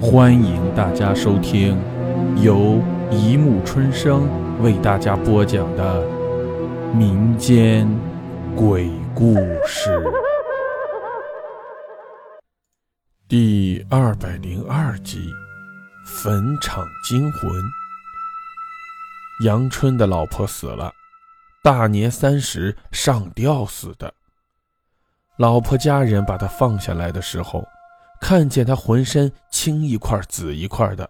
欢迎大家收听由一木春生为大家播讲的民间鬼故事第二百零二集《坟场惊魂》。杨春的老婆死了，大年三十上吊死的。老婆家人把他放下来的时候。看见他浑身青一块紫一块的，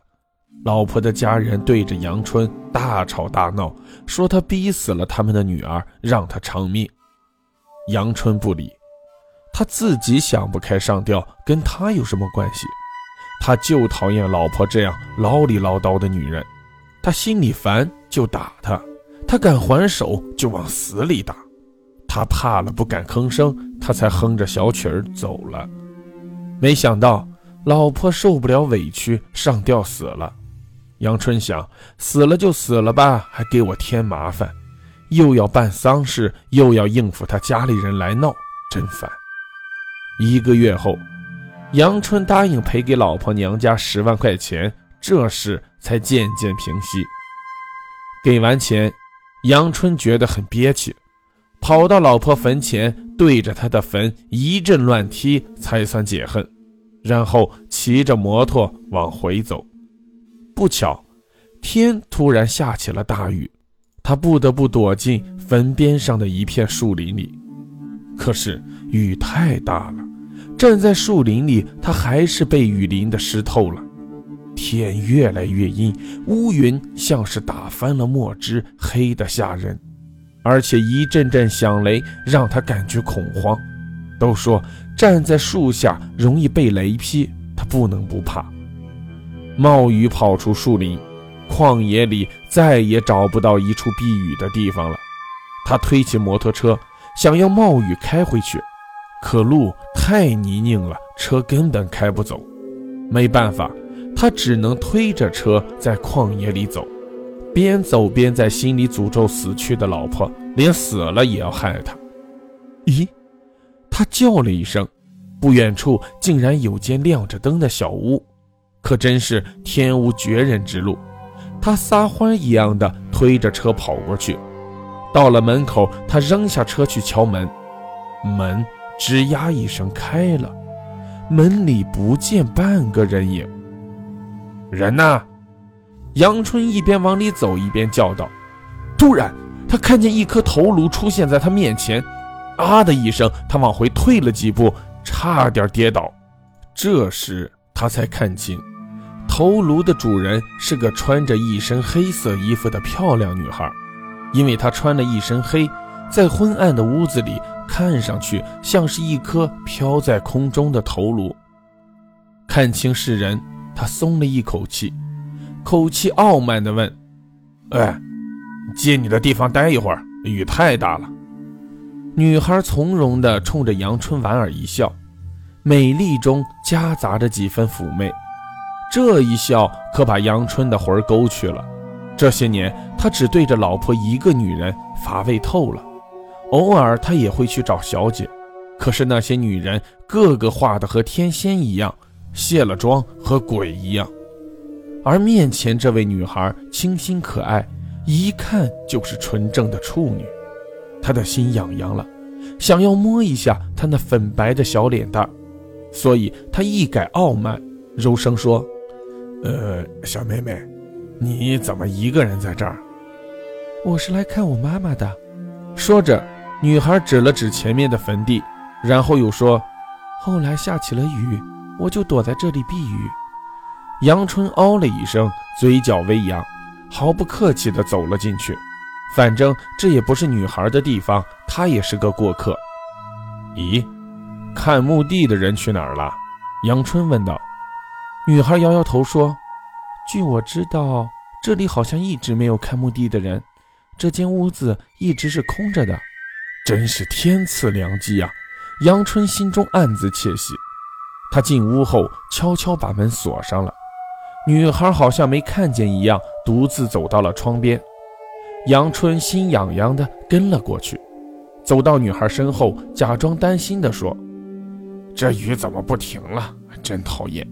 老婆的家人对着杨春大吵大闹，说他逼死了他们的女儿，让他偿命。杨春不理，他自己想不开上吊，跟他有什么关系？他就讨厌老婆这样唠里唠叨的女人，他心里烦就打她，他敢还手就往死里打，他怕了不敢吭声，他才哼着小曲儿走了。没想到老婆受不了委屈上吊死了，杨春想死了就死了吧，还给我添麻烦，又要办丧事，又要应付他家里人来闹，真烦。一个月后，杨春答应赔给老婆娘家十万块钱，这事才渐渐平息。给完钱，杨春觉得很憋屈，跑到老婆坟前。对着他的坟一阵乱踢，才算解恨，然后骑着摩托往回走。不巧，天突然下起了大雨，他不得不躲进坟边上的一片树林里。可是雨太大了，站在树林里，他还是被雨淋得湿透了。天越来越阴，乌云像是打翻了墨汁，黑得吓人。而且一阵阵响雷让他感觉恐慌。都说站在树下容易被雷劈，他不能不怕。冒雨跑出树林，旷野里再也找不到一处避雨的地方了。他推起摩托车，想要冒雨开回去，可路太泥泞了，车根本开不走。没办法，他只能推着车在旷野里走。边走边在心里诅咒死去的老婆，连死了也要害他。咦，他叫了一声，不远处竟然有间亮着灯的小屋，可真是天无绝人之路。他撒欢一样的推着车跑过去，到了门口，他扔下车去敲门，门吱呀一声开了，门里不见半个人影。人呢？杨春一边往里走一边叫道：“突然，他看见一颗头颅出现在他面前，啊的一声，他往回退了几步，差点跌倒。这时他才看清，头颅的主人是个穿着一身黑色衣服的漂亮女孩。因为她穿了一身黑，在昏暗的屋子里，看上去像是一颗飘在空中的头颅。看清是人，他松了一口气。”口气傲慢地问：“哎，借你的地方待一会儿，雨太大了。”女孩从容地冲着杨春莞尔一笑，美丽中夹杂着几分妩媚。这一笑可把杨春的魂勾去了。这些年，他只对着老婆一个女人，乏味透了。偶尔他也会去找小姐，可是那些女人个个画的和天仙一样，卸了妆和鬼一样。而面前这位女孩清新可爱，一看就是纯正的处女，他的心痒痒了，想要摸一下她那粉白的小脸蛋，所以他一改傲慢，柔声说：“呃，小妹妹，你怎么一个人在这儿？”“我是来看我妈妈的。”说着，女孩指了指前面的坟地，然后又说：“后来下起了雨，我就躲在这里避雨。”杨春哦了一声，嘴角微扬，毫不客气地走了进去。反正这也不是女孩的地方，她也是个过客。咦，看墓地的人去哪儿了？杨春问道。女孩摇摇头说：“据我知道，这里好像一直没有看墓地的人，这间屋子一直是空着的。”真是天赐良机啊！杨春心中暗自窃喜。他进屋后，悄悄把门锁上了。女孩好像没看见一样，独自走到了窗边。杨春心痒痒的跟了过去，走到女孩身后，假装担心的说：“这雨怎么不停了？真讨厌！”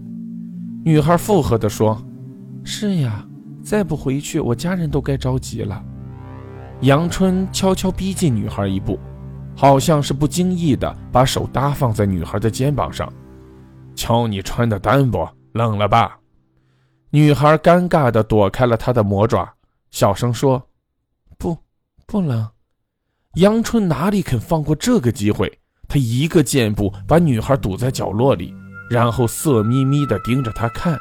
女孩附和的说：“是呀，再不回去，我家人都该着急了。”杨春悄悄逼近女孩一步，好像是不经意的把手搭放在女孩的肩膀上。瞧你穿的单薄，冷了吧？女孩尴尬的躲开了他的魔爪，小声说：“不，不冷。”杨春哪里肯放过这个机会？他一个箭步把女孩堵在角落里，然后色眯眯地盯着她看，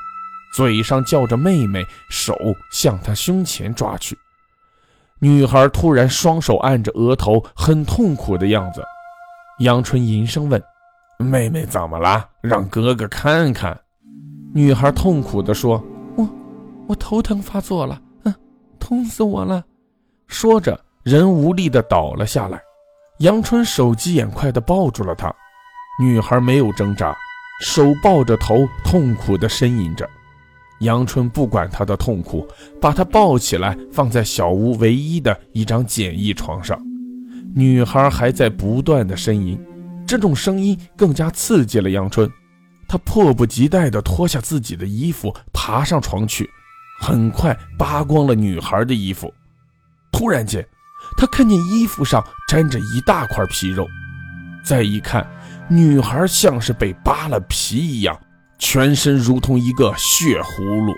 嘴上叫着“妹妹”，手向她胸前抓去。女孩突然双手按着额头，很痛苦的样子。杨春吟声问：“妹妹怎么了？让哥哥看看。”女孩痛苦地说：“我，头疼发作了，嗯，痛死我了。”说着，人无力地倒了下来。杨春手疾眼快地抱住了她，女孩没有挣扎，手抱着头，痛苦地呻吟着。杨春不管她的痛苦，把她抱起来，放在小屋唯一的一张简易床上。女孩还在不断的呻吟，这种声音更加刺激了杨春。他迫不及待地脱下自己的衣服，爬上床去，很快扒光了女孩的衣服。突然间，他看见衣服上沾着一大块皮肉，再一看，女孩像是被扒了皮一样，全身如同一个血葫芦。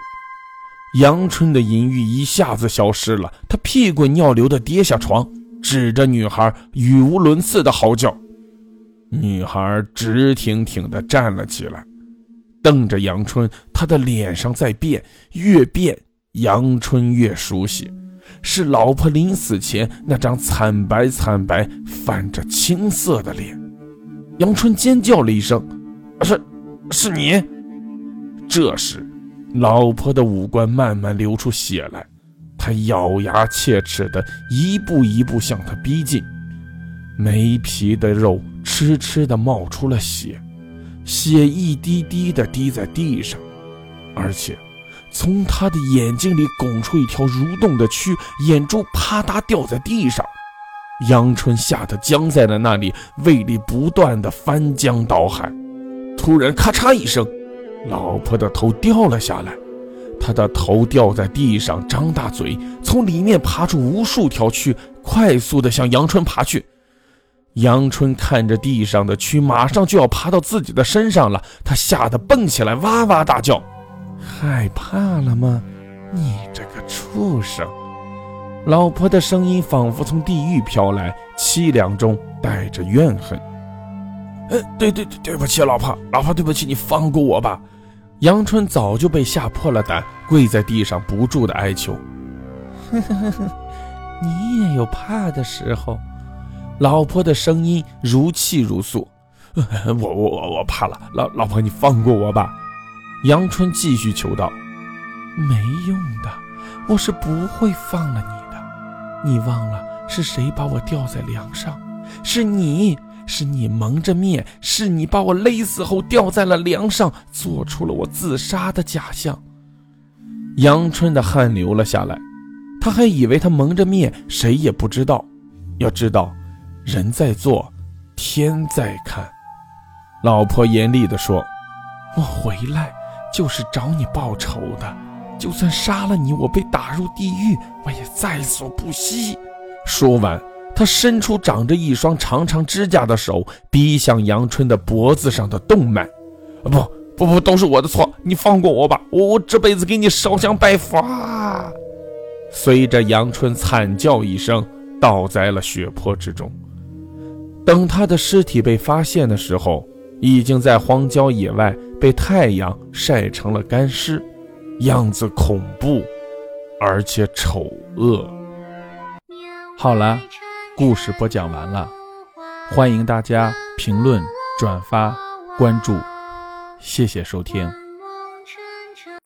杨春的淫欲一下子消失了，他屁滚尿流地跌下床，指着女孩语无伦次地嚎叫。女孩直挺挺地站了起来，瞪着杨春，他的脸上在变，越变杨春越熟悉。是老婆临死前那张惨白惨白、泛着青色的脸。杨春尖叫了一声：“是，是你！”这时，老婆的五官慢慢流出血来，她咬牙切齿的一步一步向他逼近，没皮的肉痴痴的冒出了血，血一滴滴的滴在地上，而且。从他的眼睛里拱出一条蠕动的蛆，眼珠啪嗒掉在地上。杨春吓得僵在了那里，胃里不断的翻江倒海。突然，咔嚓一声，老婆的头掉了下来。她的头掉在地上，张大嘴，从里面爬出无数条蛆，快速的向杨春爬去。杨春看着地上的蛆，马上就要爬到自己的身上了，他吓得蹦起来，哇哇大叫。害怕了吗？你这个畜生！老婆的声音仿佛从地狱飘来，凄凉中带着怨恨。呃，对对对，对不起，老婆，老婆，对不起，你放过我吧！杨春早就被吓破了胆，跪在地上不住的哀求。呵呵呵呵，你也有怕的时候。老婆的声音如泣如诉。我我我我怕了，老老婆，你放过我吧。杨春继续求道：“没用的，我是不会放了你的。你忘了是谁把我吊在梁上？是你，是你蒙着面，是你把我勒死后吊在了梁上，做出了我自杀的假象。”杨春的汗流了下来，他还以为他蒙着面，谁也不知道。要知道，人在做，天在看。老婆严厉地说：“我回来。”就是找你报仇的，就算杀了你，我被打入地狱，我也在所不惜。说完，他伸出长着一双长长指甲的手，逼向杨春的脖子上的动脉。不不不，都是我的错，你放过我吧，我我这辈子给你烧香拜佛。随着杨春惨叫一声，倒在了血泊之中。等他的尸体被发现的时候，已经在荒郊野外。被太阳晒成了干尸，样子恐怖，而且丑恶。好了，故事播讲完了，欢迎大家评论、转发、关注，谢谢收听。